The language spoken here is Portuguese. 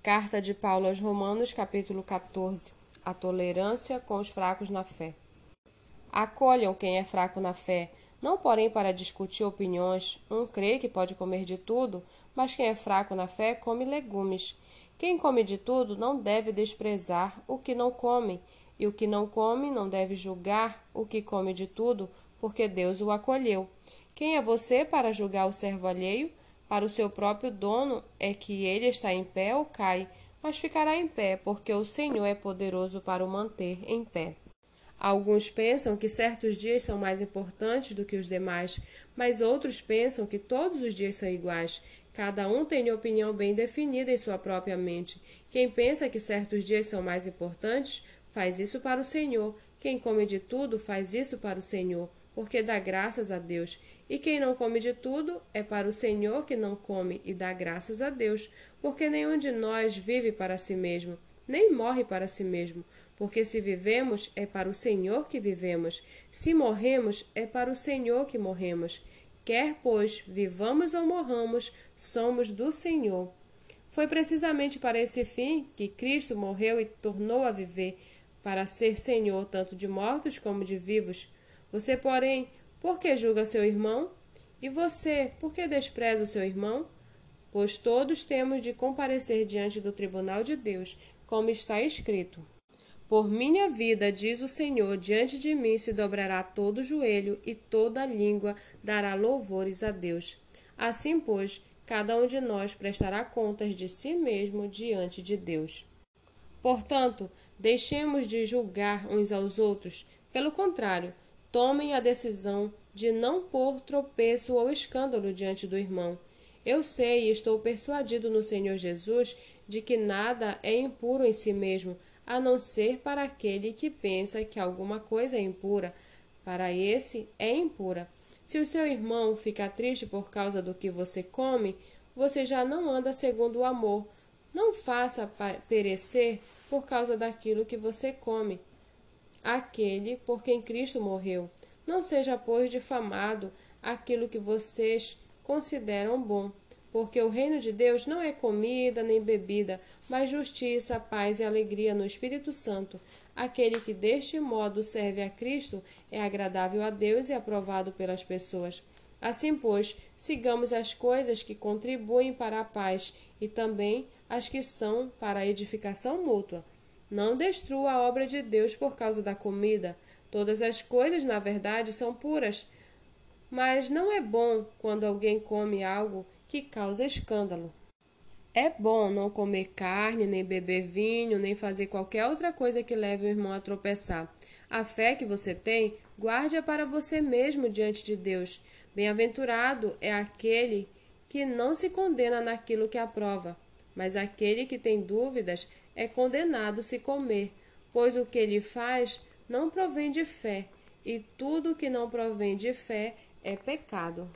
Carta de Paulo aos Romanos, capítulo 14. A tolerância com os fracos na fé. Acolham quem é fraco na fé, não porém para discutir opiniões. Um crê que pode comer de tudo, mas quem é fraco na fé come legumes. Quem come de tudo não deve desprezar o que não come, e o que não come não deve julgar o que come de tudo, porque Deus o acolheu. Quem é você para julgar o servo alheio? Para o seu próprio dono é que ele está em pé ou cai, mas ficará em pé, porque o Senhor é poderoso para o manter em pé. Alguns pensam que certos dias são mais importantes do que os demais, mas outros pensam que todos os dias são iguais. Cada um tem opinião bem definida em sua própria mente. Quem pensa que certos dias são mais importantes, faz isso para o Senhor. Quem come de tudo, faz isso para o Senhor porque dá graças a Deus. E quem não come de tudo é para o Senhor que não come e dá graças a Deus, porque nenhum de nós vive para si mesmo, nem morre para si mesmo. Porque se vivemos, é para o Senhor que vivemos, se morremos, é para o Senhor que morremos. Quer, pois, vivamos ou morramos, somos do Senhor. Foi precisamente para esse fim que Cristo morreu e tornou a viver, para ser Senhor tanto de mortos como de vivos. Você, porém, por que julga seu irmão? E você, por que despreza o seu irmão? Pois todos temos de comparecer diante do tribunal de Deus, como está escrito. Por minha vida, diz o Senhor, diante de mim se dobrará todo joelho e toda língua dará louvores a Deus. Assim, pois, cada um de nós prestará contas de si mesmo diante de Deus. Portanto, deixemos de julgar uns aos outros. Pelo contrário, tomem a decisão de não pôr tropeço ou escândalo diante do irmão. Eu sei e estou persuadido no Senhor Jesus de que nada é impuro em si mesmo, a não ser para aquele que pensa que alguma coisa é impura. Para esse é impura. Se o seu irmão fica triste por causa do que você come, você já não anda segundo o amor. Não faça perecer por causa daquilo que você come aquele por quem Cristo morreu. Não seja, pois, difamado aquilo que vocês consideram bom, porque o reino de Deus não é comida nem bebida, mas justiça, paz e alegria no Espírito Santo. Aquele que deste modo serve a Cristo é agradável a Deus e aprovado pelas pessoas. Assim, pois, sigamos as coisas que contribuem para a paz e também as que são para a edificação mútua. Não destrua a obra de Deus por causa da comida. Todas as coisas, na verdade, são puras. Mas não é bom quando alguém come algo que causa escândalo. É bom não comer carne, nem beber vinho, nem fazer qualquer outra coisa que leve o irmão a tropeçar. A fé que você tem, guarde-a para você mesmo diante de Deus. Bem-aventurado é aquele que não se condena naquilo que aprova, mas aquele que tem dúvidas é condenado se comer, pois o que ele faz não provém de fé, e tudo que não provém de fé é pecado.